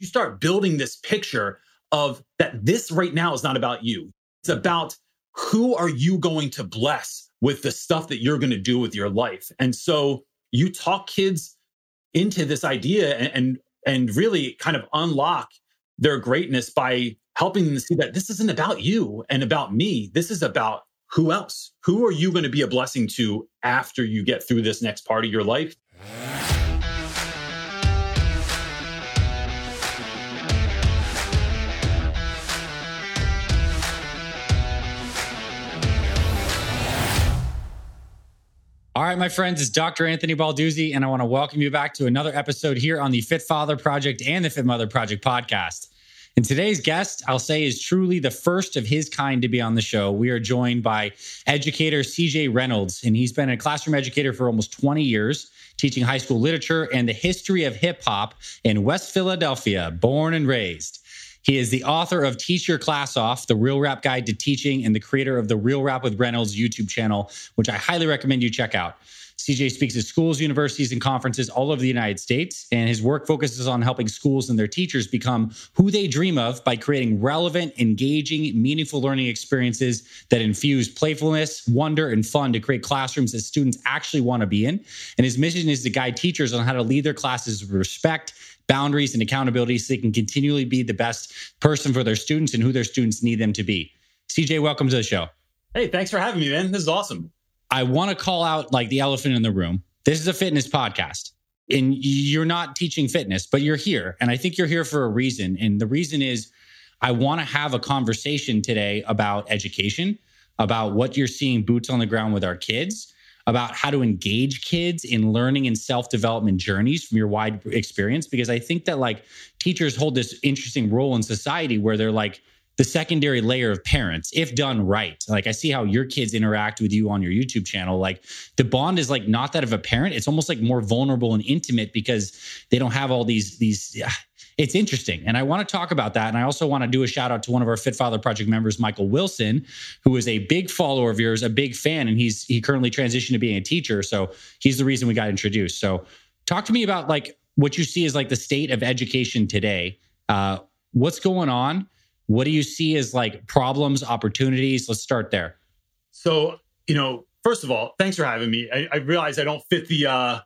you start building this picture of that this right now is not about you. It's about who are you going to bless with the stuff that you're going to do with your life. And so you talk kids into this idea and, and, and really kind of unlock their greatness by helping them see that this isn't about you and about me. This is about who else? Who are you going to be a blessing to after you get through this next part of your life? All right, my friends, it's Dr. Anthony Balduzzi, and I want to welcome you back to another episode here on the Fit Father Project and the Fit Mother Project podcast. And today's guest, I'll say, is truly the first of his kind to be on the show. We are joined by educator CJ Reynolds, and he's been a classroom educator for almost 20 years, teaching high school literature and the history of hip hop in West Philadelphia, born and raised. He is the author of Teach Your Class Off, the Real Rap Guide to Teaching, and the creator of the Real Rap with Reynolds YouTube channel, which I highly recommend you check out. CJ speaks at schools, universities, and conferences all over the United States, and his work focuses on helping schools and their teachers become who they dream of by creating relevant, engaging, meaningful learning experiences that infuse playfulness, wonder, and fun to create classrooms that students actually want to be in. And his mission is to guide teachers on how to lead their classes with respect, boundaries, and accountability so they can continually be the best person for their students and who their students need them to be. CJ, welcome to the show. Hey, thanks for having me, man. This is awesome. I want to call out like the elephant in the room. This is a fitness podcast. And you're not teaching fitness, but you're here. And I think you're here for a reason. And the reason is I want to have a conversation today about education, about what you're seeing boots on the ground with our kids, about how to engage kids in learning and self-development journeys from your wide experience because i think that like teachers hold this interesting role in society where they're like the secondary layer of parents if done right. Like i see how your kids interact with you on your youtube channel. Like the bond is like not that of a parent. It's almost like more vulnerable and intimate because they don't have all these these it's interesting. And I want to talk about that. And I also want to do a shout out to one of our Fit Father Project members, Michael Wilson, who is a big follower of yours, a big fan, and he's he currently transitioned to being a teacher. So he's the reason we got introduced. So talk to me about like what you see as like the state of education today. Uh, what's going on? What do you see as like problems, opportunities? Let's start there. So, you know, first of all, thanks for having me. I, I realize I don't fit the uh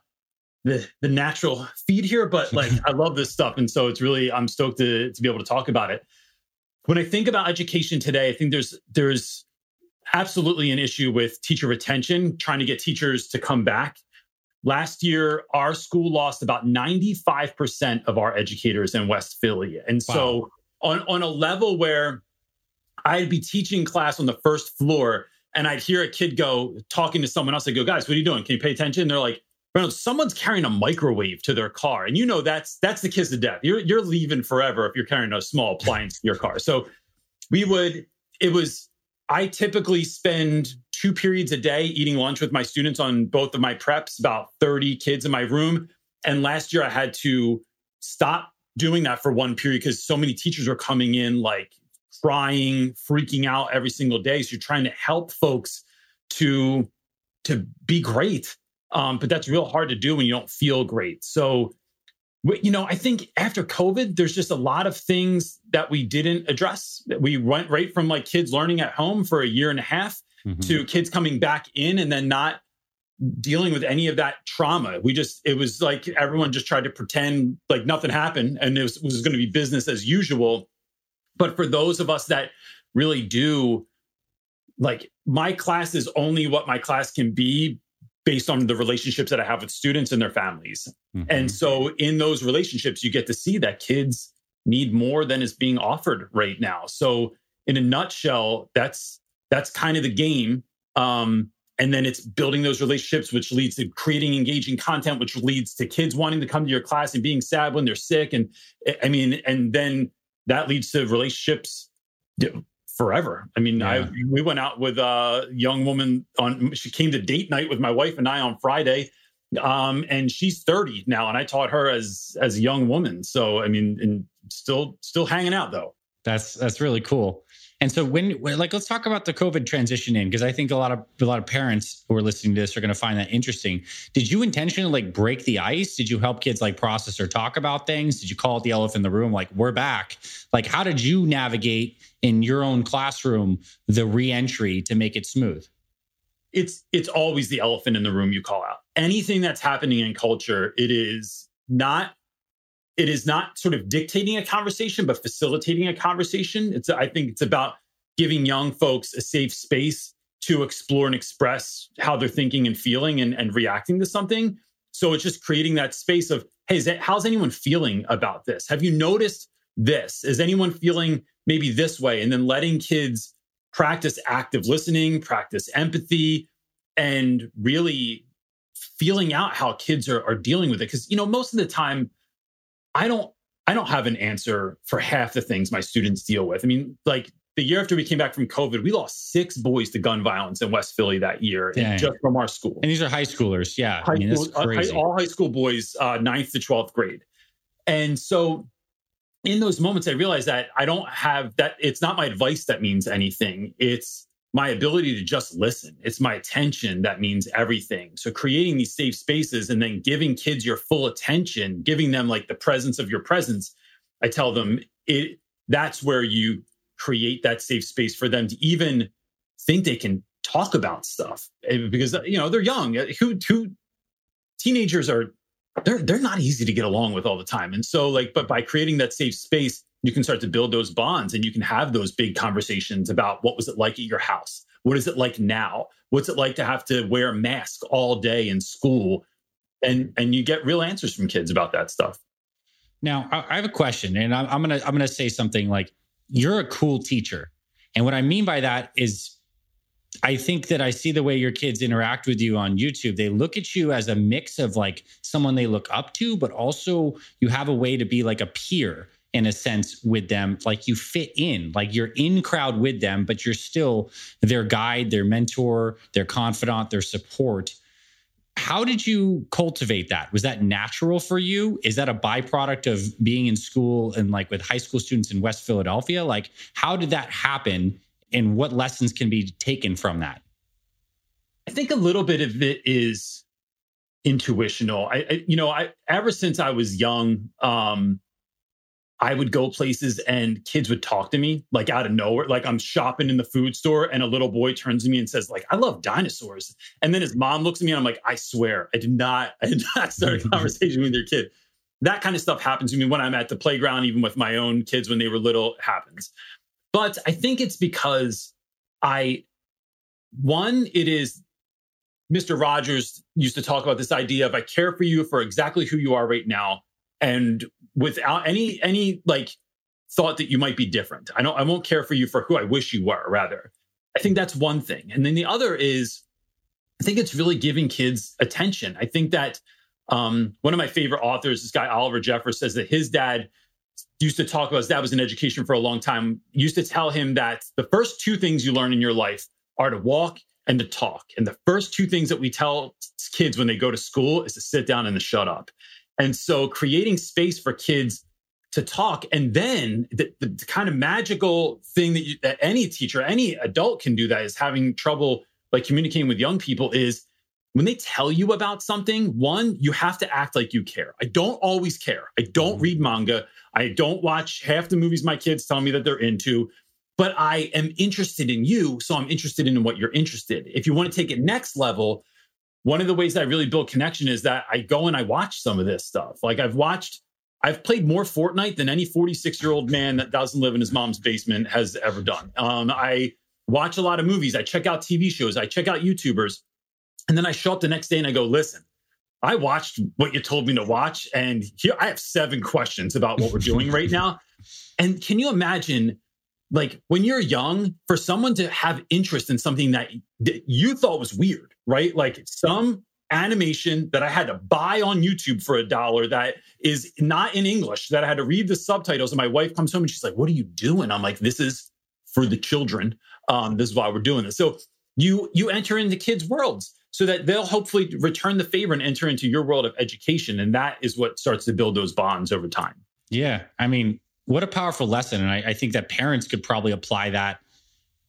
the the natural feed here, but like I love this stuff, and so it's really I'm stoked to to be able to talk about it. When I think about education today, I think there's there's absolutely an issue with teacher retention, trying to get teachers to come back. Last year, our school lost about 95% of our educators in West Philly. And wow. so on, on a level where I'd be teaching class on the first floor and I'd hear a kid go talking to someone else. I go, guys, what are you doing? Can you pay attention? And they're like, someone's carrying a microwave to their car, and you know that's that's the kiss of death. You're you're leaving forever if you're carrying a small appliance in your car. So we would. It was. I typically spend two periods a day eating lunch with my students on both of my preps. About thirty kids in my room, and last year I had to stop doing that for one period because so many teachers were coming in like crying, freaking out every single day. So you're trying to help folks to to be great um, but that's real hard to do when you don't feel great. So, you know, I think after COVID, there's just a lot of things that we didn't address. We went right from like kids learning at home for a year and a half mm-hmm. to kids coming back in and then not dealing with any of that trauma. We just, it was like everyone just tried to pretend like nothing happened and it was, was going to be business as usual. But for those of us that really do, like my class is only what my class can be based on the relationships that I have with students and their families. Mm-hmm. And so in those relationships, you get to see that kids need more than is being offered right now. So in a nutshell, that's that's kind of the game. Um, and then it's building those relationships, which leads to creating engaging content, which leads to kids wanting to come to your class and being sad when they're sick. And I mean, and then that leads to relationships forever. I mean, yeah. I we went out with a young woman on she came to date night with my wife and I on Friday. Um, and she's 30 now, and I taught her as as a young woman. So I mean, and still still hanging out though. That's that's really cool. And so when like let's talk about the COVID transition in because I think a lot of a lot of parents who are listening to this are going to find that interesting. Did you intentionally like break the ice? Did you help kids like process or talk about things? Did you call it the elephant in the room like we're back? Like how did you navigate in your own classroom the reentry to make it smooth? It's it's always the elephant in the room you call out. Anything that's happening in culture, it is not it is not sort of dictating a conversation, but facilitating a conversation. It's I think it's about giving young folks a safe space to explore and express how they're thinking and feeling and, and reacting to something. So it's just creating that space of, hey, that, how's anyone feeling about this? Have you noticed this? Is anyone feeling maybe this way? And then letting kids practice active listening, practice empathy, and really feeling out how kids are, are dealing with it. Because, you know, most of the time, I don't I don't have an answer for half the things my students deal with. I mean, like the year after we came back from COVID, we lost six boys to gun violence in West Philly that year, just from our school. And these are high schoolers, yeah. High I mean, school, uh, all high school boys, uh, ninth to twelfth grade, and so in those moments, I realized that I don't have that. It's not my advice that means anything. It's my ability to just listen. It's my attention that means everything. So creating these safe spaces and then giving kids your full attention, giving them like the presence of your presence. I tell them it that's where you create that safe space for them to even think they can talk about stuff eh, because you know they're young. Eh, who who teenagers are they're they're not easy to get along with all the time. And so like but by creating that safe space you can start to build those bonds and you can have those big conversations about what was it like at your house? What is it like now? What's it like to have to wear a mask all day in school? And and you get real answers from kids about that stuff. Now, I have a question, and I'm, I'm gonna I'm gonna say something like you're a cool teacher, and what I mean by that is I think that I see the way your kids interact with you on YouTube. They look at you as a mix of like someone they look up to, but also you have a way to be like a peer in a sense with them. Like you fit in. Like you're in crowd with them but you're still their guide their mentor their confidant their support. How did you cultivate that? Was that natural for you? Is that a byproduct of being in school and like with high school students in west philadelphia? Like how did that happen and what lessons can be taken from that i think a little bit of it is intuitional i, I you know i ever since i was young um I would go places and kids would talk to me like out of nowhere. Like I'm shopping in the food store and a little boy turns to me and says, like, I love dinosaurs. And then his mom looks at me and I'm like, I swear, I did not, I did not start a conversation with your kid. That kind of stuff happens to me when I'm at the playground, even with my own kids when they were little, happens. But I think it's because I, one, it is Mr. Rogers used to talk about this idea of I care for you for exactly who you are right now and without any any like thought that you might be different. I don't I won't care for you for who I wish you were, rather. I think that's one thing. And then the other is I think it's really giving kids attention. I think that um, one of my favorite authors, this guy Oliver Jeffers, says that his dad used to talk about his dad was in education for a long time, used to tell him that the first two things you learn in your life are to walk and to talk. And the first two things that we tell kids when they go to school is to sit down and to shut up. And so creating space for kids to talk and then the, the kind of magical thing that, you, that any teacher any adult can do that is having trouble like communicating with young people is when they tell you about something one you have to act like you care i don't always care i don't mm-hmm. read manga i don't watch half the movies my kids tell me that they're into but i am interested in you so i'm interested in what you're interested if you want to take it next level one of the ways that I really build connection is that I go and I watch some of this stuff. Like I've watched, I've played more Fortnite than any 46 year old man that doesn't live in his mom's basement has ever done. Um, I watch a lot of movies. I check out TV shows. I check out YouTubers. And then I show up the next day and I go, listen, I watched what you told me to watch. And here I have seven questions about what we're doing right now. And can you imagine like when you're young for someone to have interest in something that, that you thought was weird right like some animation that i had to buy on youtube for a dollar that is not in english that i had to read the subtitles and my wife comes home and she's like what are you doing i'm like this is for the children um, this is why we're doing this so you you enter into kids worlds so that they'll hopefully return the favor and enter into your world of education and that is what starts to build those bonds over time yeah i mean what a powerful lesson. And I, I, think that parents could probably apply that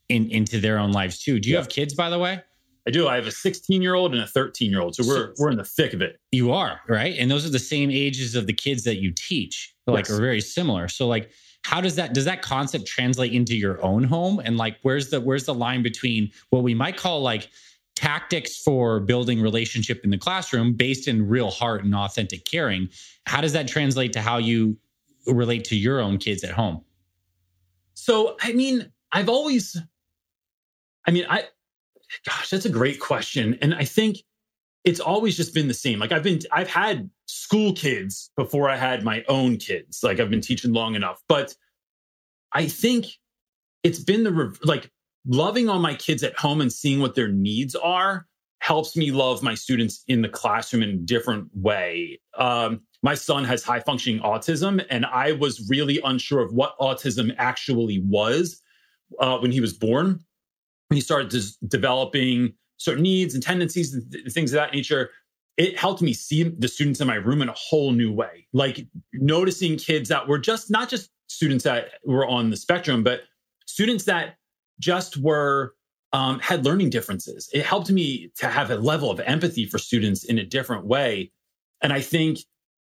in, into their own lives too. Do you yeah. have kids, by the way? I do. I have a 16 year old and a 13 year old. So we're we're in the thick of it. You are, right? And those are the same ages of the kids that you teach. Like yes. are very similar. So like how does that does that concept translate into your own home? And like where's the where's the line between what we might call like tactics for building relationship in the classroom based in real heart and authentic caring? How does that translate to how you relate to your own kids at home? So I mean, I've always I mean, I Gosh, that's a great question. And I think it's always just been the same. Like I've been, I've had school kids before I had my own kids. Like I've been teaching long enough, but I think it's been the like loving on my kids at home and seeing what their needs are helps me love my students in the classroom in a different way. Um, my son has high functioning autism, and I was really unsure of what autism actually was uh, when he was born. When he started developing certain needs and tendencies and th- things of that nature. It helped me see the students in my room in a whole new way. Like noticing kids that were just not just students that were on the spectrum but students that just were um, had learning differences it helped me to have a level of empathy for students in a different way and i think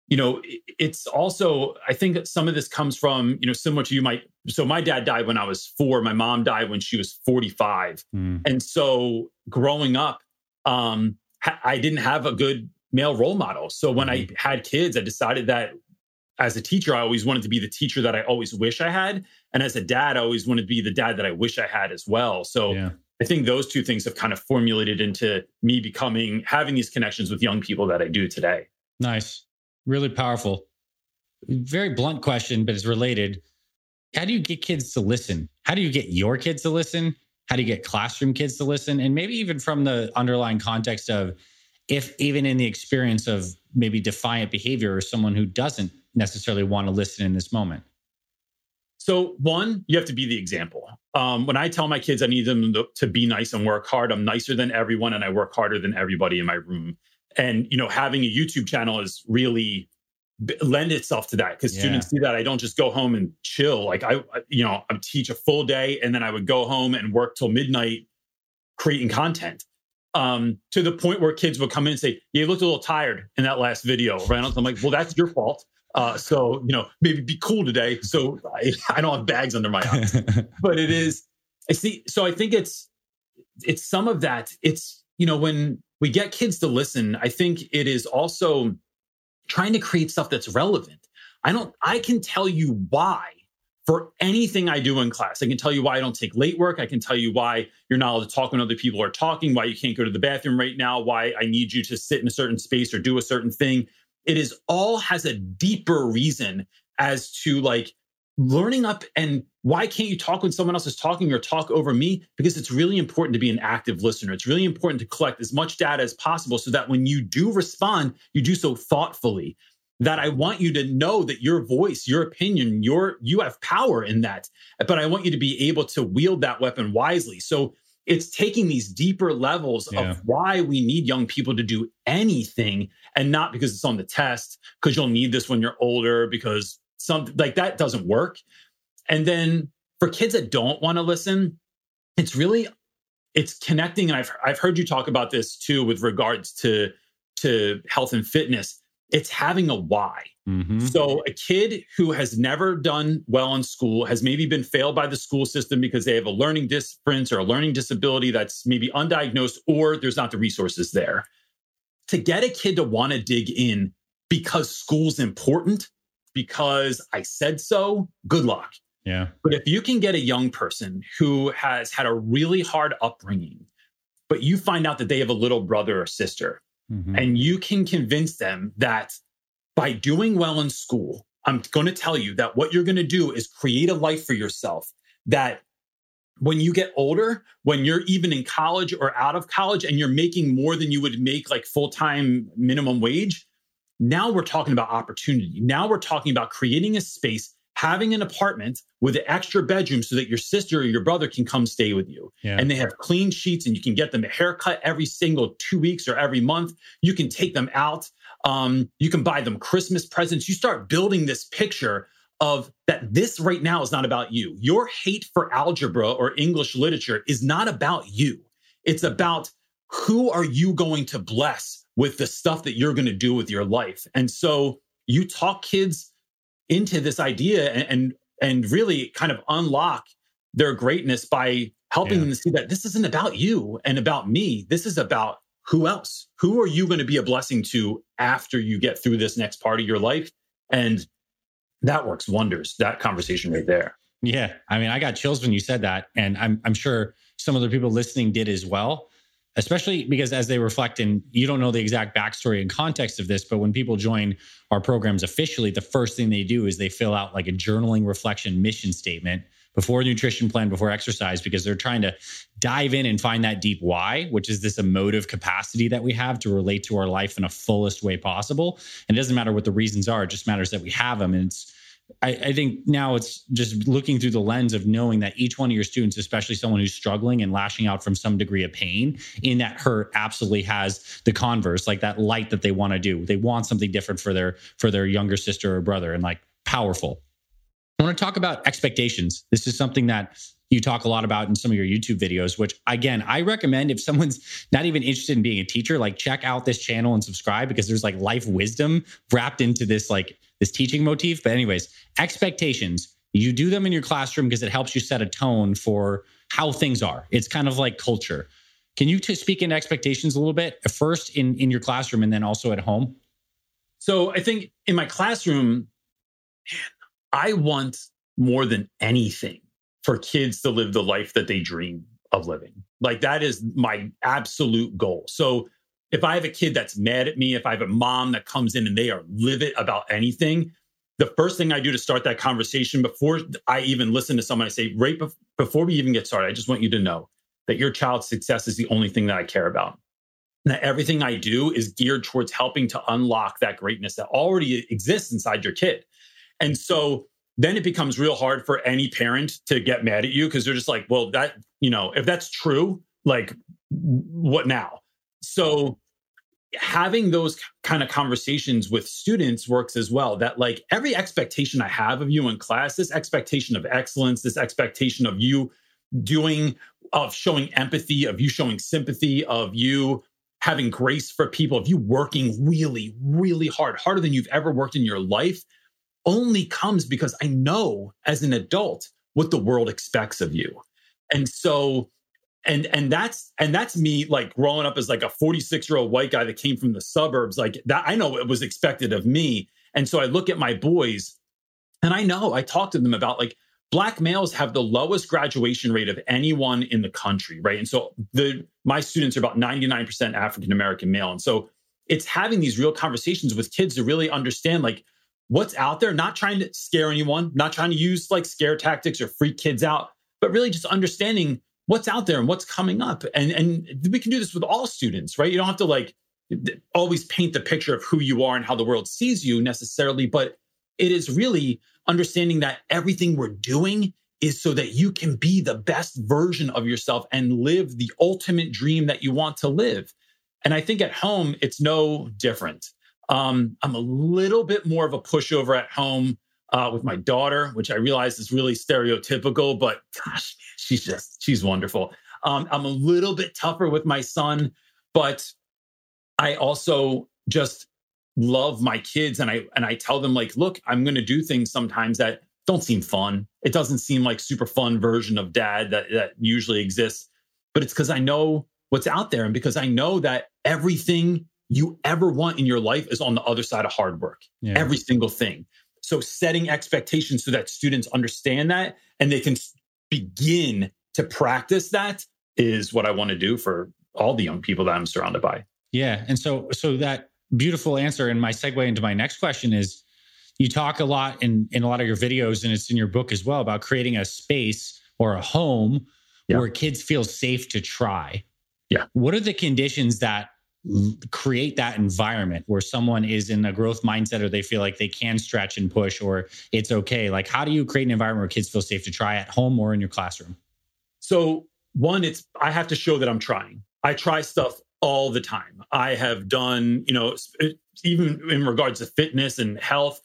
you know, it's also, I think some of this comes from, you know, similar to you. My, so my dad died when I was four. My mom died when she was 45. Mm. And so growing up, um, I didn't have a good male role model. So when mm. I mm-hmm. had kids, I decided that as a teacher, I always wanted to be the teacher that I always wish I had. And as a dad, I always wanted to be the dad that I wish I had as well. So yeah. I think those two things have kind of formulated into me becoming, having these connections with young people that I do today. Nice. Really powerful. Very blunt question, but it's related. How do you get kids to listen? How do you get your kids to listen? How do you get classroom kids to listen? And maybe even from the underlying context of if even in the experience of maybe defiant behavior or someone who doesn't necessarily want to listen in this moment? So, one, you have to be the example. Um, when I tell my kids I need them to, to, be nice and work hard, I'm nicer than everyone and I work harder than everybody in my room and you know having a youtube channel is really lend itself to that because yeah. students see that i don't just go home and chill like i you know i teach a full day and then i would go home and work till midnight creating content um, to the point where kids would come in and say yeah you looked a little tired in that last video reynolds i'm like well that's your fault. Uh, so you know maybe be cool today. So I, I don't have bags under my eyes. But it is i see so i think it's it's some of that. It's you know when we get kids to listen, I think it is also trying to create stuff that's relevant. I don't, I can tell you why for anything I do in class. I can tell you why I don't take late work. I can tell you why you're not allowed to talk when other people are talking, why you can't go to the bathroom right now, why I need you to sit in a certain space or do a certain thing. It is all has a deeper reason as to like learning up and why can't you talk when someone else is talking or talk over me? Because it's really important to be an active listener. It's really important to collect as much data as possible so that when you do respond, you do so thoughtfully. That I want you to know that your voice, your opinion, your you have power in that. But I want you to be able to wield that weapon wisely. So it's taking these deeper levels yeah. of why we need young people to do anything and not because it's on the test, because you'll need this when you're older, because something like that doesn't work. And then for kids that don't want to listen, it's really it's connecting. And I've I've heard you talk about this too with regards to to health and fitness. It's having a why. Mm-hmm. So a kid who has never done well in school has maybe been failed by the school system because they have a learning difference or a learning disability that's maybe undiagnosed or there's not the resources there. To get a kid to want to dig in because school's important because I said so, good luck. Yeah. But if you can get a young person who has had a really hard upbringing, but you find out that they have a little brother or sister, mm-hmm. and you can convince them that by doing well in school, I'm going to tell you that what you're going to do is create a life for yourself that when you get older, when you're even in college or out of college and you're making more than you would make like full time minimum wage, now we're talking about opportunity. Now we're talking about creating a space, having an apartment with an extra bedroom so that your sister or your brother can come stay with you. Yeah. And they have clean sheets and you can get them a haircut every single two weeks or every month. You can take them out. Um, you can buy them Christmas presents. You start building this picture of that this right now is not about you. Your hate for algebra or English literature is not about you. It's about who are you going to bless with the stuff that you're going to do with your life. And so you talk kids into this idea and and, and really kind of unlock their greatness by helping yeah. them to see that this isn't about you and about me. This is about who else? Who are you going to be a blessing to after you get through this next part of your life? And that works wonders. That conversation right there. Yeah. I mean, I got chills when you said that. And I'm, I'm sure some of the people listening did as well, especially because as they reflect, and you don't know the exact backstory and context of this, but when people join our programs officially, the first thing they do is they fill out like a journaling reflection mission statement before nutrition plan, before exercise, because they're trying to dive in and find that deep why, which is this emotive capacity that we have to relate to our life in a fullest way possible. And it doesn't matter what the reasons are, it just matters that we have them. And it's, I, I, think now it's just looking through the lens of knowing that each one of your students, especially someone who's struggling and lashing out from some degree of pain in that hurt, absolutely has the converse, like that light that they want to do. They want something different for their for their younger sister or brother, and like powerful. I want to talk about expectations. This is something that you talk a lot about in some of your YouTube videos, which again, I recommend if someone's not even interested in being a teacher, like check out this channel and subscribe because there's like life wisdom wrapped into this, like this teaching motif. But, anyways, expectations. You do them in your classroom because it helps you set a tone for how things are. It's kind of like culture. Can you t- speak into expectations a little bit uh, first in, in your classroom and then also at home? So I think in my classroom, I want more than anything for kids to live the life that they dream of living. Like that is my absolute goal. So if I have a kid that's mad at me, if I have a mom that comes in and they are livid about anything, the first thing I do to start that conversation before I even listen to someone, I say, right before we even get started, I just want you to know that your child's success is the only thing that I care about. And that everything I do is geared towards helping to unlock that greatness that already exists inside your kid. And so then it becomes real hard for any parent to get mad at you because they're just like, well, that, you know, if that's true, like, what now? So having those kind of conversations with students works as well. That, like, every expectation I have of you in class, this expectation of excellence, this expectation of you doing, of showing empathy, of you showing sympathy, of you having grace for people, of you working really, really hard, harder than you've ever worked in your life only comes because I know as an adult what the world expects of you. And so and and that's and that's me like growing up as like a 46 year old white guy that came from the suburbs like that i know what was expected of me. And so i look at my boys and i know i talk to them about like black males have the lowest graduation rate of anyone in the country right? And so the my students are about 99% african american male. And so it's having these real conversations with kids to really understand like what's out there, not trying to scare anyone, not trying to use like scare tactics or freak kids out, but really just understanding what's out there and what's coming up. And and we can do this with all students, right? You don't have to like always paint the picture of who you are and how the world sees you necessarily, but it is really understanding that everything we're doing is so that you can be the best version of yourself and live the ultimate dream that you want to live. And I think at home, it's no different. Um, I'm a little bit more of a pushover at home uh, with my daughter, which I realize is really stereotypical, but gosh, she's just, she's wonderful. Um, I'm a little bit tougher with my son, but I also just love my kids and I and I tell them like, look, I'm going to do things sometimes that don't seem fun. It doesn't seem like super fun version of dad that that usually exists, but it's cuz I know what's out there and because I know that everything you ever want in your life is on the other side of hard work. Yeah. Every single thing. So setting expectations so that students understand that and they can begin to practice that is what I want to do for all the young people that I'm surrounded by. Yeah. And so so that beautiful answer and my segue into my next question is you talk a lot in in a lot of your videos and it's in your book as well about creating a space or a home yeah. where kids feel safe to try. Yeah. What are the conditions that create that environment where someone is in a growth mindset or they feel like they can stretch and push or it's okay like how do you create an environment where kids feel safe to try at home or in your classroom so one it's i have to show that i'm trying i try stuff all the time i have done you know even in regards to fitness and health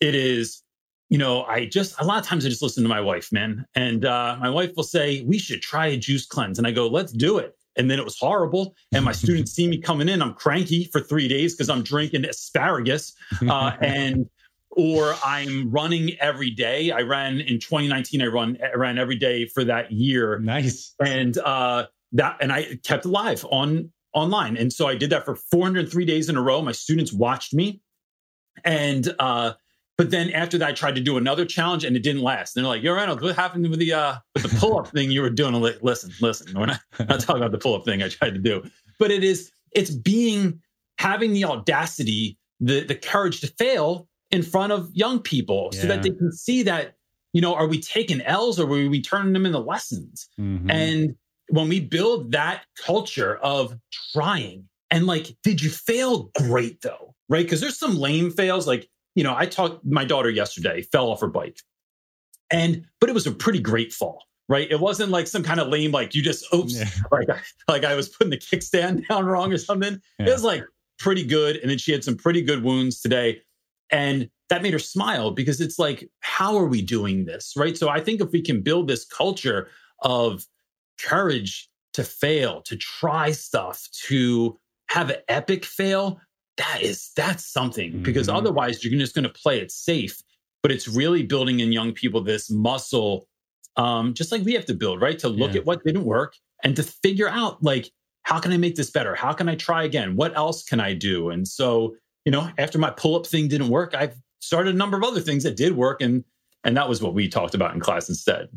it is you know, I just a lot of times I just listen to my wife, man. And uh, my wife will say, we should try a juice cleanse. And I go, let's do it. And then it was horrible. And my students see me coming in, I'm cranky for three days because I'm drinking asparagus. Uh, and or I'm running every day. I ran in 2019. I run I ran every day for that year. Nice. And uh, that and I kept alive on online. And so I did that for 403 days in a row. My students watched me. And uh, but then after that, I tried to do another challenge and it didn't last. And they're like, "Yo, Reynolds, what happened with the uh, with the pull up thing you were doing?" Listen, listen, we're not, not talking about the pull up thing I tried to do, but it is it's being having the audacity, the the courage to fail in front of young people, yeah. so that they can see that you know, are we taking L's or are we turning them into lessons? Mm-hmm. And when we build that culture of trying and like, did you fail? Great though, right? Because there's some lame fails, like you know, I talked my daughter yesterday fell off her bike. And but it was a pretty great fall, right? It wasn't like some kind of lame like you just oops, yeah. like like I was putting the kickstand down wrong or something. Yeah. It was like pretty good and then she had some pretty good wounds today and that made her smile because it's like how are we doing this, right? So I think if we can build this culture of courage to fail, to try stuff, to have an epic fail, that is that's something mm-hmm. because otherwise you're just going to play it safe but it's really building in young people this muscle um, just like we have to build right to look yeah. at what didn't work and to figure out like how can i make this better how can i try again what else can i do and so you know after my pull-up thing didn't work i've started a number of other things that did work and and that was what we talked about in class instead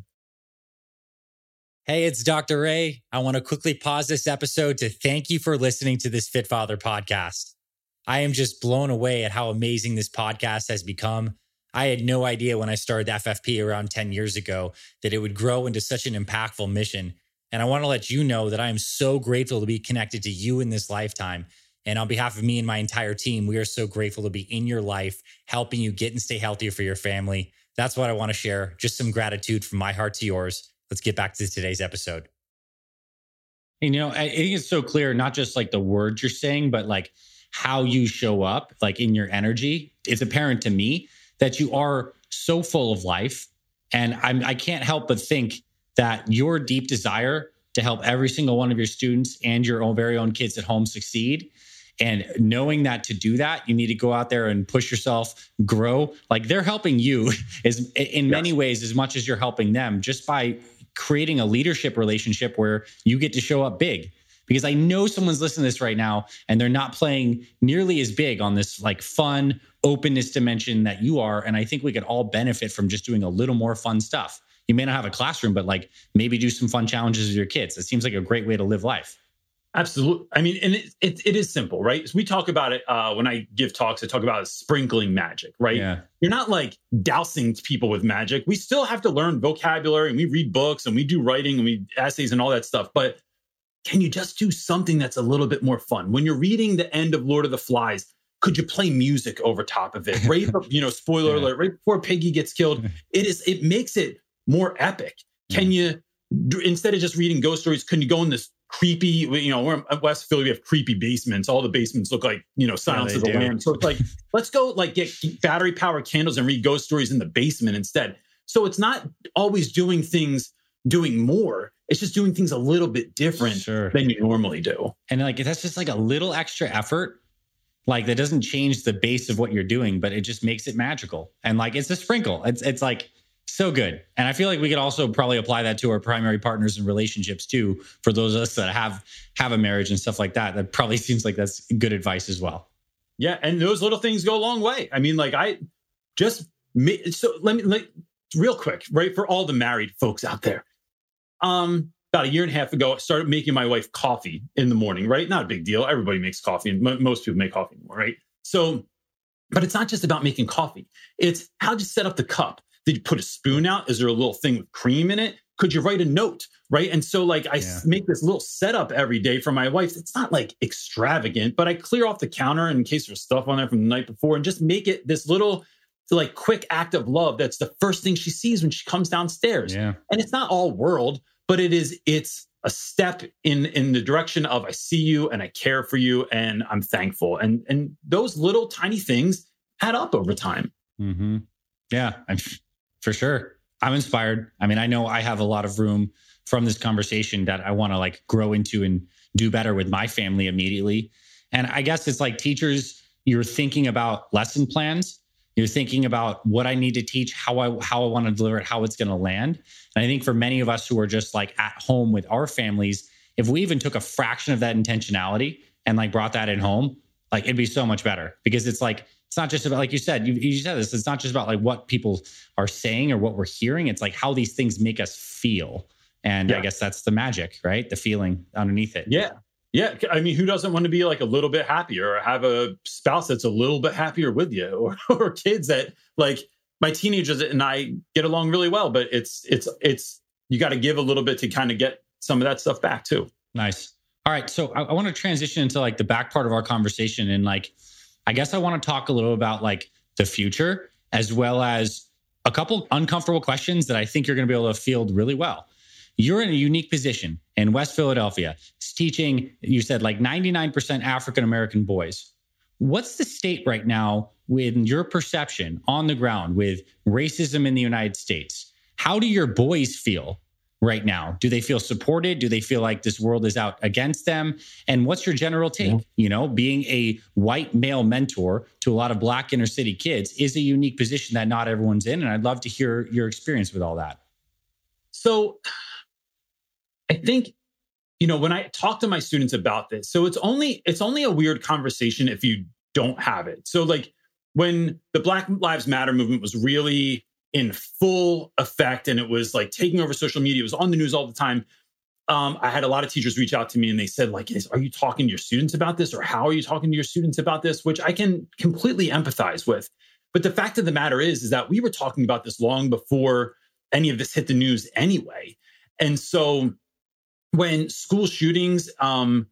Hey, it's Dr. Ray. I want to quickly pause this episode to thank you for listening to this Fit Father podcast. I am just blown away at how amazing this podcast has become. I had no idea when I started FFP around 10 years ago that it would grow into such an impactful mission. And I want to let you know that I am so grateful to be connected to you in this lifetime. And on behalf of me and my entire team, we are so grateful to be in your life, helping you get and stay healthier for your family. That's what I want to share. Just some gratitude from my heart to yours. Let's get back to today's episode. You know, I think it's so clear, not just like the words you're saying, but like how you show up, like in your energy, it's apparent to me that you are so full of life. And I'm, I can't help but think that your deep desire to help every single one of your students and your own very own kids at home succeed. And knowing that to do that, you need to go out there and push yourself, grow. Like they're helping you is in yes. many ways as much as you're helping them just by creating a leadership relationship where you get to show up big because I know someone's listening to this right now and they're not playing nearly as big on this like fun openness dimension that you are. And I think we could all benefit from just doing a little more fun stuff. You may not have a classroom, but like maybe do some fun challenges with your kids. It seems like a great way to live life. Absolutely. I mean, and it, it, it is simple, right? So we talk about it uh, when I give talks. I talk about sprinkling magic, right? Yeah. You're not like dousing people with magic. We still have to learn vocabulary, and we read books, and we do writing, and we essays, and all that stuff. But can you just do something that's a little bit more fun? When you're reading the end of Lord of the Flies, could you play music over top of it? Right, you know, spoiler yeah. alert, right before Piggy gets killed, it is it makes it more epic. Can you instead of just reading ghost stories, can you go in this creepy, you know, we're in uh, West Philly, we have creepy basements. All the basements look like, you know, Silence yeah, of the. Lambs. So it's like, let's go like get battery powered candles and read ghost stories in the basement instead. So it's not always doing things doing more. It's just doing things a little bit different sure. than you normally do. And like that's just like a little extra effort. Like that doesn't change the base of what you're doing, but it just makes it magical. And like it's a sprinkle. It's it's like so good. And I feel like we could also probably apply that to our primary partners and relationships too, for those of us that have have a marriage and stuff like that. That probably seems like that's good advice as well. Yeah, and those little things go a long way. I mean, like I just so let me like real quick, right? For all the married folks out there, um, about a year and a half ago, I started making my wife coffee in the morning, right? Not a big deal. Everybody makes coffee, and m- most people make coffee anymore, right? So, but it's not just about making coffee. It's how to set up the cup. Did you put a spoon out? Is there a little thing with cream in it? Could you write a note? Right. And so, like, I yeah. make this little setup every day for my wife. It's not like extravagant, but I clear off the counter in case there's stuff on there from the night before and just make it this little like quick act of love that's the first thing she sees when she comes downstairs yeah. and it's not all world but it is it's a step in in the direction of i see you and i care for you and i'm thankful and and those little tiny things add up over time mm-hmm. Yeah, I'm for sure. I'm inspired. I mean, I know I have a lot of room from this conversation that I want to like grow into and do better with my family immediately. And I guess it's like teachers, you're thinking about lesson plans. You're thinking about what I need to teach, how I how I want to deliver it, how it's going to land. And I think for many of us who are just like at home with our families, if we even took a fraction of that intentionality and like brought that in home, like it'd be so much better. Because it's like it's not just about like you said you, you said this it's not just about like what people are saying or what we're hearing it's like how these things make us feel. And yeah. i guess that's the magic right? The feeling underneath it. Yeah yeah i mean who doesn't want to be like a little bit happier or have a spouse that's a little bit happier with you or, or kids that like my teenagers and i get along really well but it's it's it's you got to give a little bit to kind of get some of that stuff back too nice all right so I, I want to transition into like the back part of our conversation and like I guess I want to talk a little about like the future as well as a couple uncomfortable questions that I think you're going to be able to field really well. You're in a unique position in West Philadelphia, it's teaching, you said like 99% African American boys. What's the state right now with your perception on the ground with racism in the United States? How do your boys feel right now? Do they feel supported? Do they feel like this world is out against them? And what's your general take? Yeah. You know, being a white male mentor to a lot of black inner city kids is a unique position that not everyone's in. And I'd love to hear your experience with all that. So I think you know when i talk to my students about this so it's only it's only a weird conversation if you don't have it so like when the black lives matter movement was really in full effect and it was like taking over social media. It was on the news all the time. Um, I had a lot of teachers reach out to me and they said, like, are you talking to your students about this? Or how are you talking to your students about this? Which I can completely empathize with. But the fact of the matter is, is that we were talking about this long before any of this hit the news anyway. And so when school shootings um,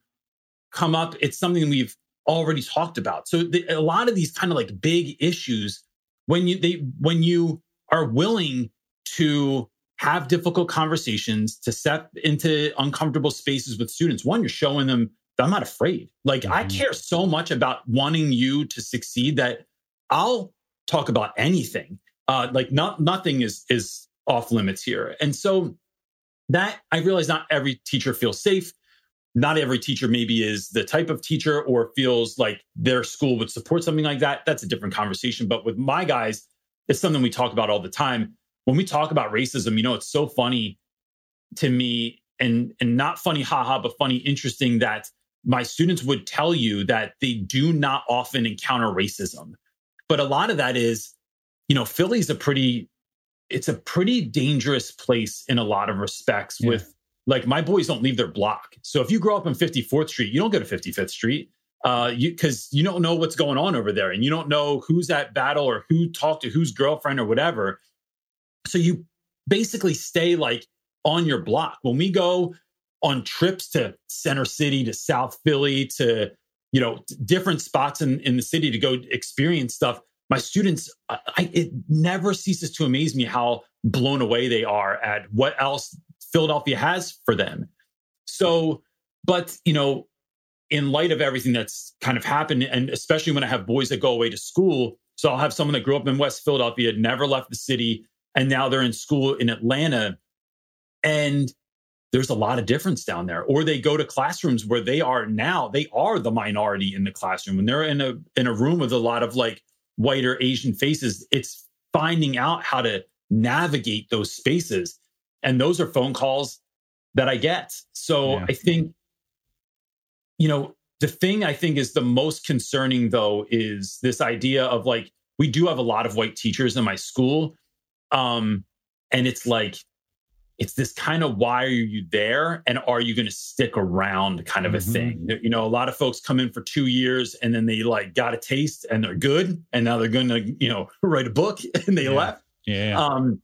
come up, it's something we've already talked about. So the, a lot of these kind of like big issues, when you they when you are willing to have difficult conversations, to step into uncomfortable spaces with students. One, you're showing them that I'm not afraid. Like mm-hmm. I care so much about wanting you to succeed that I'll talk about anything. Uh, like not nothing is is off limits here. And so that I realize not every teacher feels safe. Not every teacher maybe is the type of teacher or feels like their school would support something like that. That's a different conversation. But with my guys, it's something we talk about all the time. When we talk about racism, you know, it's so funny to me and and not funny haha, but funny interesting that my students would tell you that they do not often encounter racism. But a lot of that is, you know, Philly's a pretty it's a pretty dangerous place in a lot of respects yeah. with like my boys don't leave their block. So if you grow up on 54th Street, you don't go to 55th Street uh, you because you don't know what's going on over there, and you don't know who's at battle or who talked to whose girlfriend or whatever. So you basically stay like on your block. When we go on trips to Center City, to South Philly, to you know different spots in in the city to go experience stuff, my students, I, it never ceases to amaze me how blown away they are at what else Philadelphia has for them. So, but you know, in light of everything that's kind of happened, and especially when I have boys that go away to school. So I'll have someone that grew up in West Philadelphia, never left the city, and now they're in school in Atlanta. And there's a lot of difference down there. Or they go to classrooms where they are now, they are the minority in the classroom. When they're in a in a room with a lot of like white or Asian faces, it's finding out how to navigate those spaces. And those are phone calls that I get. So yeah. I think you know, the thing I think is the most concerning though is this idea of like we do have a lot of white teachers in my school. Um, and it's like it's this kind of why are you there and are you going to stick around kind of a mm-hmm. thing you know a lot of folks come in for two years and then they like got a taste and they're good and now they're going to you know write a book and they yeah. left yeah um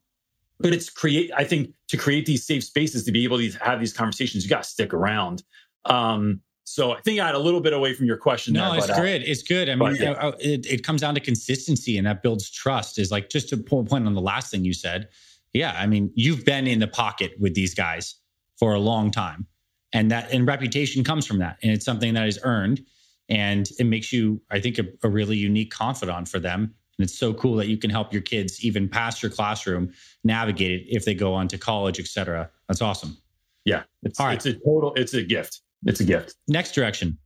but it's create i think to create these safe spaces to be able to have these conversations you got to stick around um so I think I had a little bit away from your question. No, there, it's but, uh, good. Uh, it's good. I mean, yeah. Uh, it, it comes down to consistency, and that builds trust. Is like just to point on the last thing you said. Yeah, I mean, you've been in the pocket with these guys for a long time, and that and reputation comes from that, and it's something that is earned, and it makes you, I think, a, a really unique confidant for them And it's so cool that you can help your kids even past your classroom navigate it if they go on to college, et cetera. That's awesome. Yeah. It's, All right. it's a total, it's a gift. It's a gift. Next direction.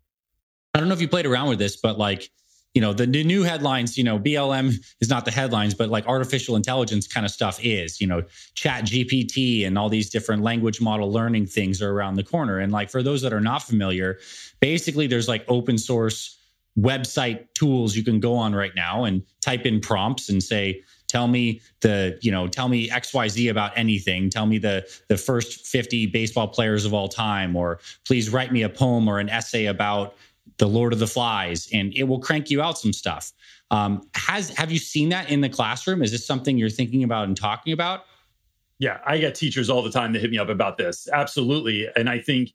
I don't know if you played around with this, but like, you know, the, new headlines, you know, BLM is not the headlines, but like artificial intelligence kind of stuff is, you know, chat GPT and all these different language model learning things are around the corner. And like for those that are not familiar, basically there's like open source website tools you can go on right now and type in prompts and say, tell me the you know tell me xyz about anything tell me the the first 50 baseball players of all time or please write me a poem or an essay about the Lord of the Flies, and it will crank you out some stuff. Um, has have you seen that in the classroom? Is this something you're thinking about and talking about? Yeah, I get teachers all the time that hit me up about this. Absolutely, and I think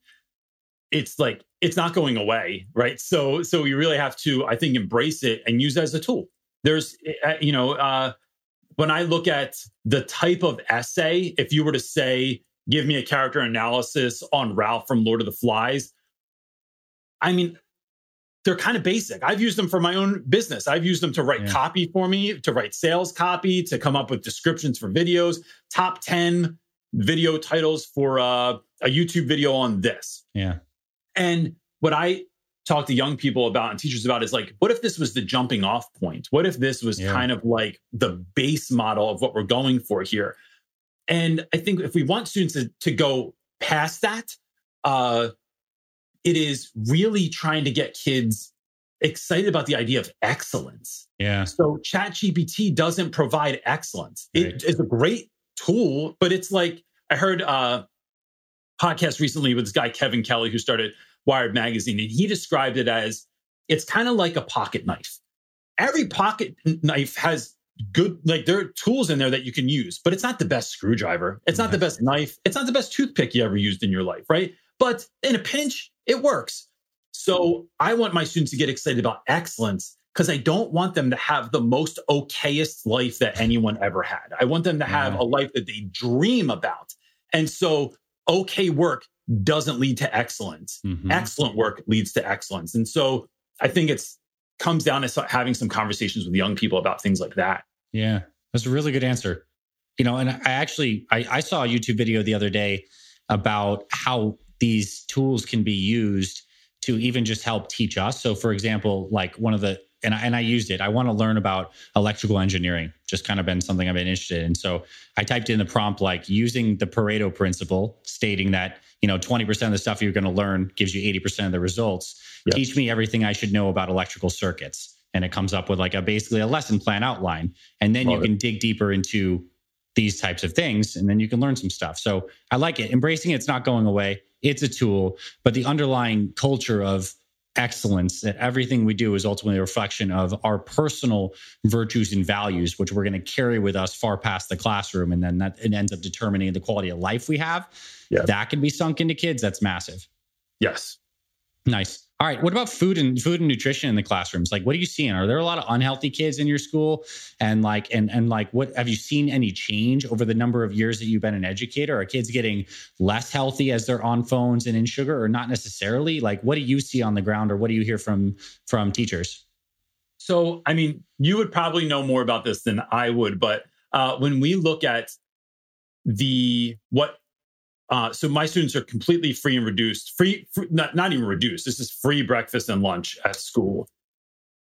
it's like it's not going away, right? So so we really have to, I think, embrace it and use it as a tool. There's, uh, you know, uh, when I look at the type of essay, if you were to say, give me a character analysis on Ralph from Lord of the Flies, I mean, they're kind of basic. I've used them for my own business. I've used them to write yeah. copy for me, to write sales copy, to come up with descriptions for videos, top 10 video titles for uh, a YouTube video on this. Yeah. And what I talk to young people about and teachers about is like, what if this was the jumping off point? What if this was yeah. kind of like the base model of what we're going for here? And I think if we want students to, to go past that, uh, it is really trying to get kids excited about the idea of excellence. Yeah. So ChatGPT doesn't provide excellence. It right. is a great tool, but it's like I heard a podcast recently with this guy Kevin Kelly who started Wired magazine and he described it as it's kind of like a pocket knife. Every pocket knife has good like there are tools in there that you can use, but it's not the best screwdriver. It's not the best knife. It's not the best toothpick you ever used in your life, right? But in a pinch, it works. So I want my students to get excited about excellence because I don't want them to have the most okayest life that anyone ever had. I want them to have a life that they dream about. And so okay work doesn't lead to excellence. Mm-hmm. Excellent work leads to excellence. And so I think it's comes down to having some conversations with young people about things like that. Yeah, that's a really good answer. You know, and I actually I, I saw a YouTube video the other day about how these tools can be used to even just help teach us. So, for example, like one of the and I, and I used it. I want to learn about electrical engineering. Just kind of been something I've been interested in. So I typed in the prompt like using the Pareto principle, stating that you know 20% of the stuff you're going to learn gives you 80% of the results. Yep. Teach me everything I should know about electrical circuits, and it comes up with like a basically a lesson plan outline, and then Love you can dig deeper into these types of things, and then you can learn some stuff. So I like it. Embracing it's not going away it's a tool, but the underlying culture of excellence that everything we do is ultimately a reflection of our personal virtues and values which we're going to carry with us far past the classroom and then that it ends up determining the quality of life we have. Yeah. that can be sunk into kids that's massive. Yes. Nice all right. What about food and food and nutrition in the classrooms? Like, what are you seeing? Are there a lot of unhealthy kids in your school? And like, and and like, what have you seen any change over the number of years that you've been an educator? Are kids getting less healthy as they're on phones and in sugar, or not necessarily? Like, what do you see on the ground, or what do you hear from from teachers? So, I mean, you would probably know more about this than I would, but uh, when we look at the what uh, so my students are completely free and reduced, free, free, not, not even reduced. This is free breakfast and lunch at school.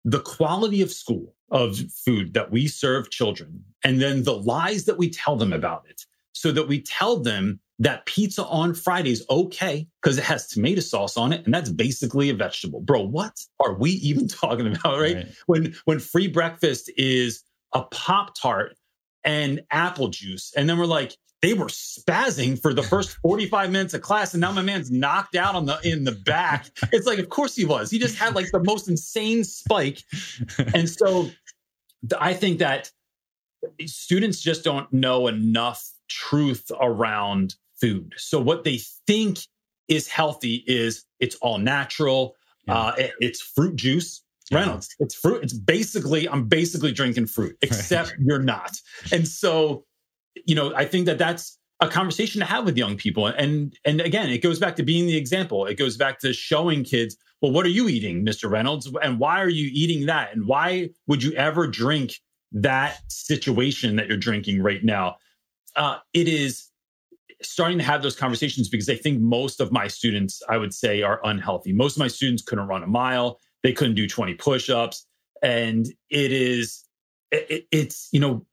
The quality of school, of food that we serve children, and then the lies that we tell them about it. So that we tell them that pizza on Friday is okay because it has tomato sauce on it, and that's basically a vegetable. Bro, what are we even talking about, right? right. When when free breakfast is a Pop Tart and apple juice, and then we're like, they were spazzing for the first 45 minutes of class and now my man's knocked out on the in the back it's like of course he was he just had like the most insane spike and so i think that students just don't know enough truth around food so what they think is healthy is it's all natural yeah. uh, it, it's fruit juice Reynolds, it's fruit. It's basically, I'm basically drinking fruit, except right. you're not. And so you know, I think that that's a conversation to have with young people. And and again, it goes back to being the example. It goes back to showing kids, well, what are you eating, Mr. Reynolds? And why are you eating that? And why would you ever drink that situation that you're drinking right now, uh, it is starting to have those conversations because I think most of my students, I would say, are unhealthy. Most of my students couldn't run a mile, they couldn't do 20 push ups. And it is, it, it's, you know,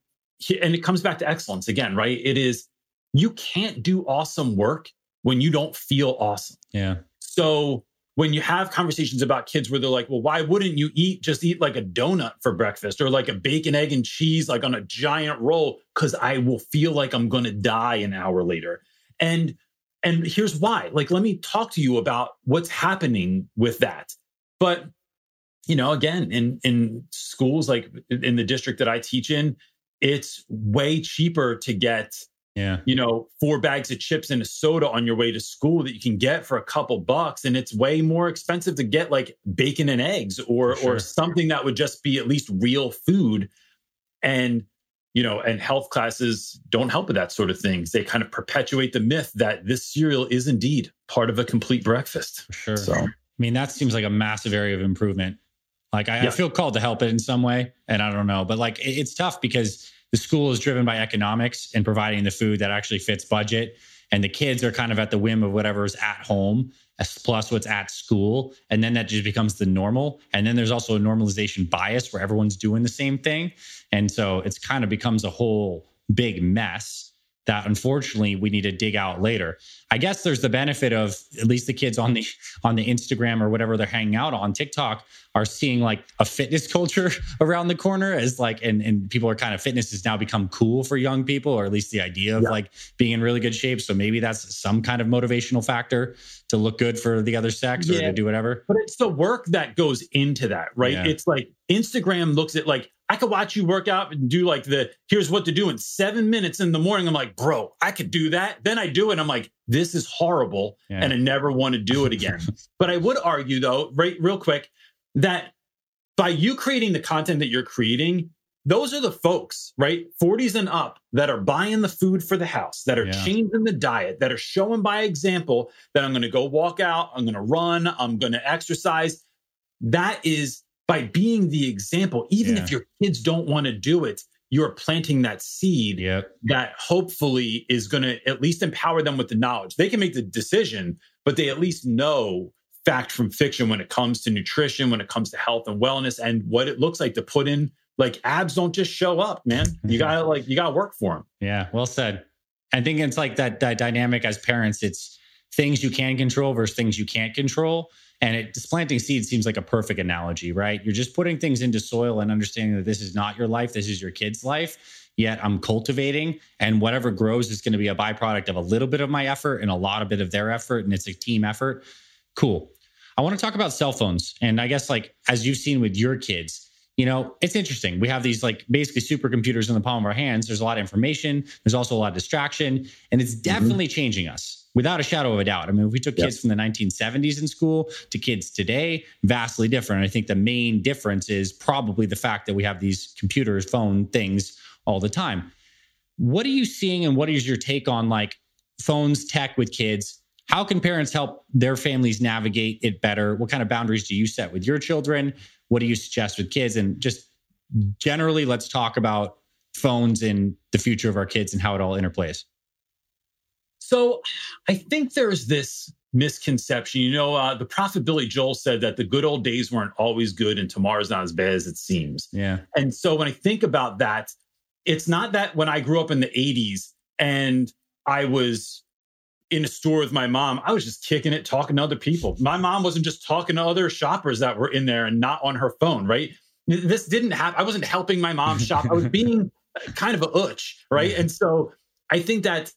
and it comes back to excellence again, right? It is, you can't do awesome work when you don't feel awesome. Yeah. So when you have conversations about kids where they're like, well, why wouldn't you eat just eat like a donut for breakfast or like a bacon, egg, and cheese, like on a giant roll? Cause I will feel like I'm gonna die an hour later. And and here's why. Like, let me talk to you about what's happening with that. But you know, again, in in schools like in the district that I teach in, it's way cheaper to get yeah. you know, four bags of chips and a soda on your way to school that you can get for a couple bucks. And it's way more expensive to get like bacon and eggs or sure. or something that would just be at least real food. And you know, and health classes don't help with that sort of things. They kind of perpetuate the myth that this cereal is indeed part of a complete breakfast. Sure. So I mean, that seems like a massive area of improvement. Like I, Yeah. I feel called to help it in some way, and I don't know, but like it- it's tough because the school is driven by economics and providing the food that actually fits budget, and the kids are kind of at the whim of whatever's at home plus what's at school, and then that just becomes the normal. And then there's also a normalization bias where everyone's doing the same thing, and so it's kind of becomes a whole big mess that unfortunately we need to dig out later. I guess there's the benefit of at least the kids on the on the Instagram or whatever they're hanging out on TikTok are seeing like a fitness culture around the corner as like and and people are kind of fitness has now become cool for young people or at least the idea of Yeah. like being in really good shape so maybe that's some kind of motivational factor to look good for the other sex or to do whatever. but it's the work that goes into that, right? Yeah. It's like Instagram looks at like I could watch you work out and do like the here's what to do in seven minutes in the morning. I'm like, bro, I could do that. Then I do it. I'm like, this is horrible, Yeah. and I never want to do it again. but I would argue though, right, real quick, that by you creating the content that you're creating, those are the folks, right? 40s and up that are buying the food for the house, that are Yeah. changing the diet, that are showing by example that I'm going to go walk out, I'm going to run, I'm going to exercise. That is by being the example, even Yeah. if your kids don't want to do it, you're planting that seed Yep. that hopefully is going to at least empower them with the knowledge. They can make the decision, but they at least know fact from fiction when it comes to nutrition, when it comes to health and wellness, and what it looks like to put in. Like abs don't just show up, man. You gotta like you gotta work for them. Yeah, well said. I think it's like that, that dynamic as parents. It's things you can control versus things you can't control. And it planting seeds seems like a perfect analogy, right? You're just putting things into soil and understanding that this is not your life, this is your kid's life. Yet I'm cultivating, and whatever grows is going to be a byproduct of a little bit of my effort and a lot of bit of their effort, and it's a team effort. Cool. I want to talk about cell phones, and I guess like as you've seen with your kids, you know, it's interesting. We have these like basically supercomputers in the palm of our hands. There's a lot of information. There's also a lot of distraction, and it's mm-hmm. definitely changing us without a shadow of a doubt. I mean, if we took Yep. kids from the 1970s in school to kids today, vastly different. I think the main difference is probably the fact that we have these computers, phone things all the time. What are you seeing, and what is your take on like phones, tech with kids? How can parents help their families navigate it better? What kind of boundaries do you set with your children? What do you suggest with kids? And just generally, let's talk about phones and the future of our kids and how it all interplays. So I think there's this misconception. You know, uh, the prophet Billy Joel said that the good old days weren't always good and tomorrow's not as bad as it seems. Yeah. And so when I think about that, it's not that when I grew up in the 80s and I was in a store with my mom, I was just kicking it, talking to other people. My mom wasn't just talking to other shoppers that were in there and not on her phone, right? This didn't happen. I wasn't helping my mom shop. I was being kind of a utch, right? And so I think that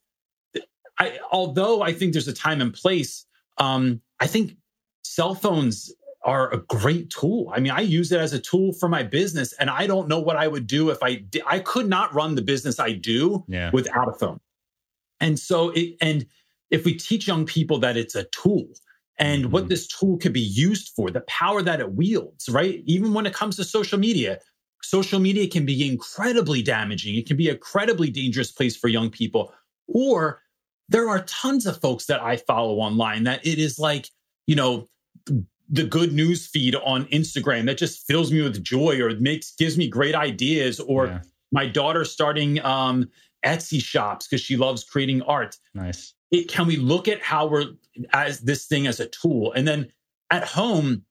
I, although I think there's a time and place, um, I think cell phones are a great tool. I mean, I use it as a tool for my business, and I don't know what I would do if I I could not run the business I do Yeah. without a phone. And so, it, and if we teach young people that it's a tool and what Mhm. this tool could be used for, the power that it wields, right? Even when it comes to social media, social media can be incredibly damaging. It can be a incredibly dangerous place for young people. Or there are tons of folks that I follow online that it is like, you know, the good news feed on Instagram that just fills me with joy or makes gives me great ideas or yeah. my daughter starting um, Etsy shops because she loves creating art. Nice. It, can we look at how we're as this thing as a tool and then at home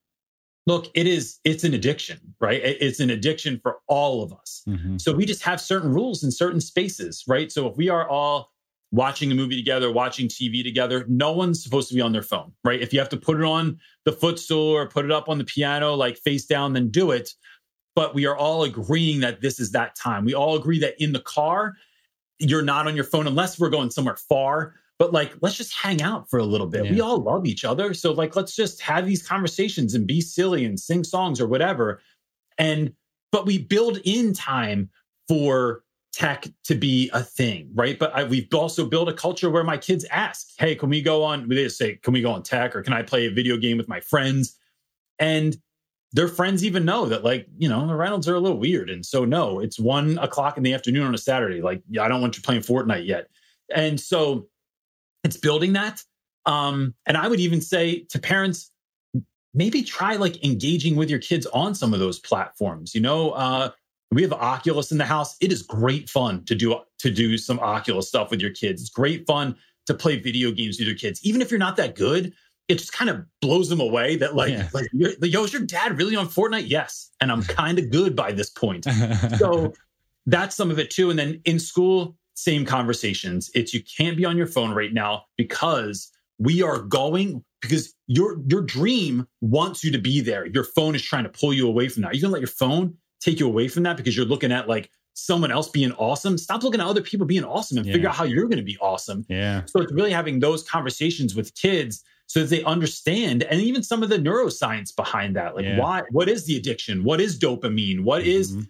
look it is it's an addiction right it's an addiction for all of us mm-hmm. so we just have certain rules in certain spaces right so if we are all watching a movie together watching tv together no one's supposed to be on their phone right if you have to put it on the footstool or put it up on the piano like face down then do it but we are all agreeing that this is that time we all agree that in the car you're not on your phone unless we're going somewhere far but like let's just hang out for a little bit. Yeah. We all love each other. So like let's just have these conversations and be silly and sing songs or whatever. And but we build in time for tech to be a thing, right? But I, we've also built a culture where my kids ask, "Hey, can we go on?" They say, "Can we go on tech?" or "Can I play a video game with my friends?" And their friends even know that, like, you know, the Reynolds are a little weird, and so no, it's one o'clock in the afternoon on a Saturday. Like, I don't want you playing Fortnite yet, and so it's building that. Um, and I would even say to parents, maybe try like engaging with your kids on some of those platforms. You know, uh, we have Oculus in the house. It is great fun to do to do some Oculus stuff with your kids. It's great fun to play video games with your kids, even if you're not that good. It just kind of blows them away that like, yeah. like, yo, is your dad really on Fortnite? Yes, and I'm kind of good by this point. so that's some of it too. And then in school, same conversations. It's you can't be on your phone right now because we are going because your your dream wants you to be there. Your phone is trying to pull you away from that. You can let your phone take you away from that because you're looking at like someone else being awesome. Stop looking at other people being awesome and yeah. figure out how you're going to be awesome. Yeah. So it's really having those conversations with kids so that they understand and even some of the neuroscience behind that. Like yeah. why what is the addiction? What is dopamine? What mm-hmm. is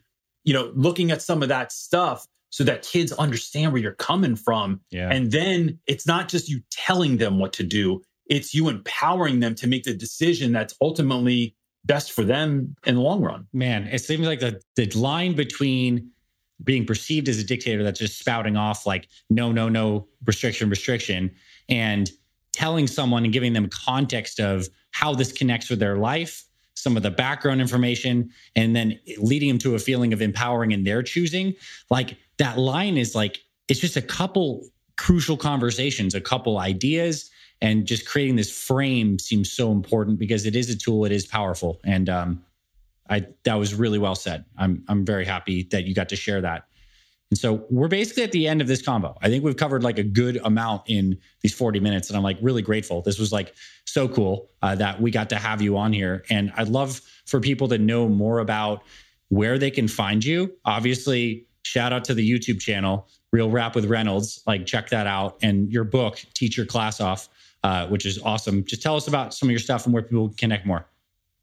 you know, looking at some of that stuff so that kids understand where you're coming from. Yeah. And then it's not just you telling them what to do, it's you empowering them to make the decision that's ultimately best for them in the long run. Man, it seems like the, the line between being perceived as a dictator that's just spouting off like no, no, no, restriction, restriction, and telling someone and giving them context of how this connects with their life some of the background information, and then leading them to a feeling of empowering in their choosing. Like that line is like, it's just a couple crucial conversations, a couple ideas, and just creating this frame seems so important because it is a tool, it is powerful. And um, I that was really well said. I'm I'm very happy that you got to share that. And so we're basically at the end of this combo. I think we've covered like a good amount in these 40 minutes. And I'm like really grateful. This was like so cool uh, that we got to have you on here. And I'd love for people to know more about where they can find you. Obviously, shout out to the YouTube channel, Real Rap with Reynolds. Like, check that out. And your book, Teach Your Class Off, uh, which is awesome. Just tell us about some of your stuff and where people connect more.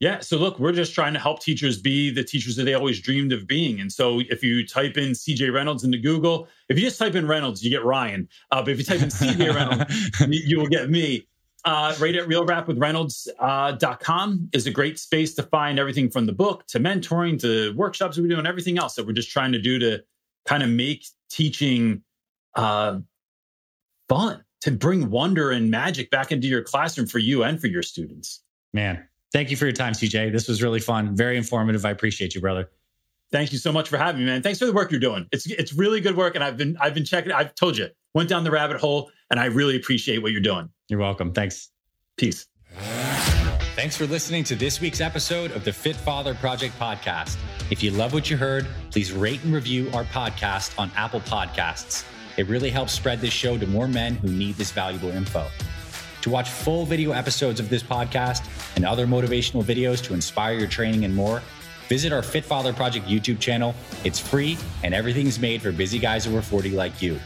Yeah. So look, we're just trying to help teachers be the teachers that they always dreamed of being. And so if you type in CJ Reynolds into Google, if you just type in Reynolds, you get Ryan. Uh, but if you type in CJ Reynolds, you will get me. Uh, right at realrapwithreynolds.com uh, is a great space to find everything from the book to mentoring to workshops we do and everything else that we're just trying to do to kind of make teaching uh, fun, to bring wonder and magic back into your classroom for you and for your students. Man, Thank you for your time, CJ. This was really fun, very informative. I appreciate you, brother. Thank you so much for having me, man. Thanks for the work you're doing. It's it's really good work, and I've been I've been checking. I've told you, went down the rabbit hole, and I really appreciate what you're doing. You're welcome. Thanks. Peace. Thanks for listening to this week's episode of the Fit Father Project podcast. If you love what you heard, please rate and review our podcast on Apple Podcasts. It really helps spread this show to more men who need this valuable info. To watch full video episodes of this podcast and other motivational videos to inspire your training and more, visit our Fit Father Project YouTube channel. It's free and everything's made for busy guys over 40 like you.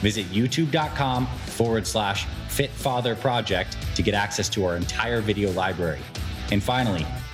Visit youtube.com forward slash Fit Father Project to get access to our entire video library. And finally,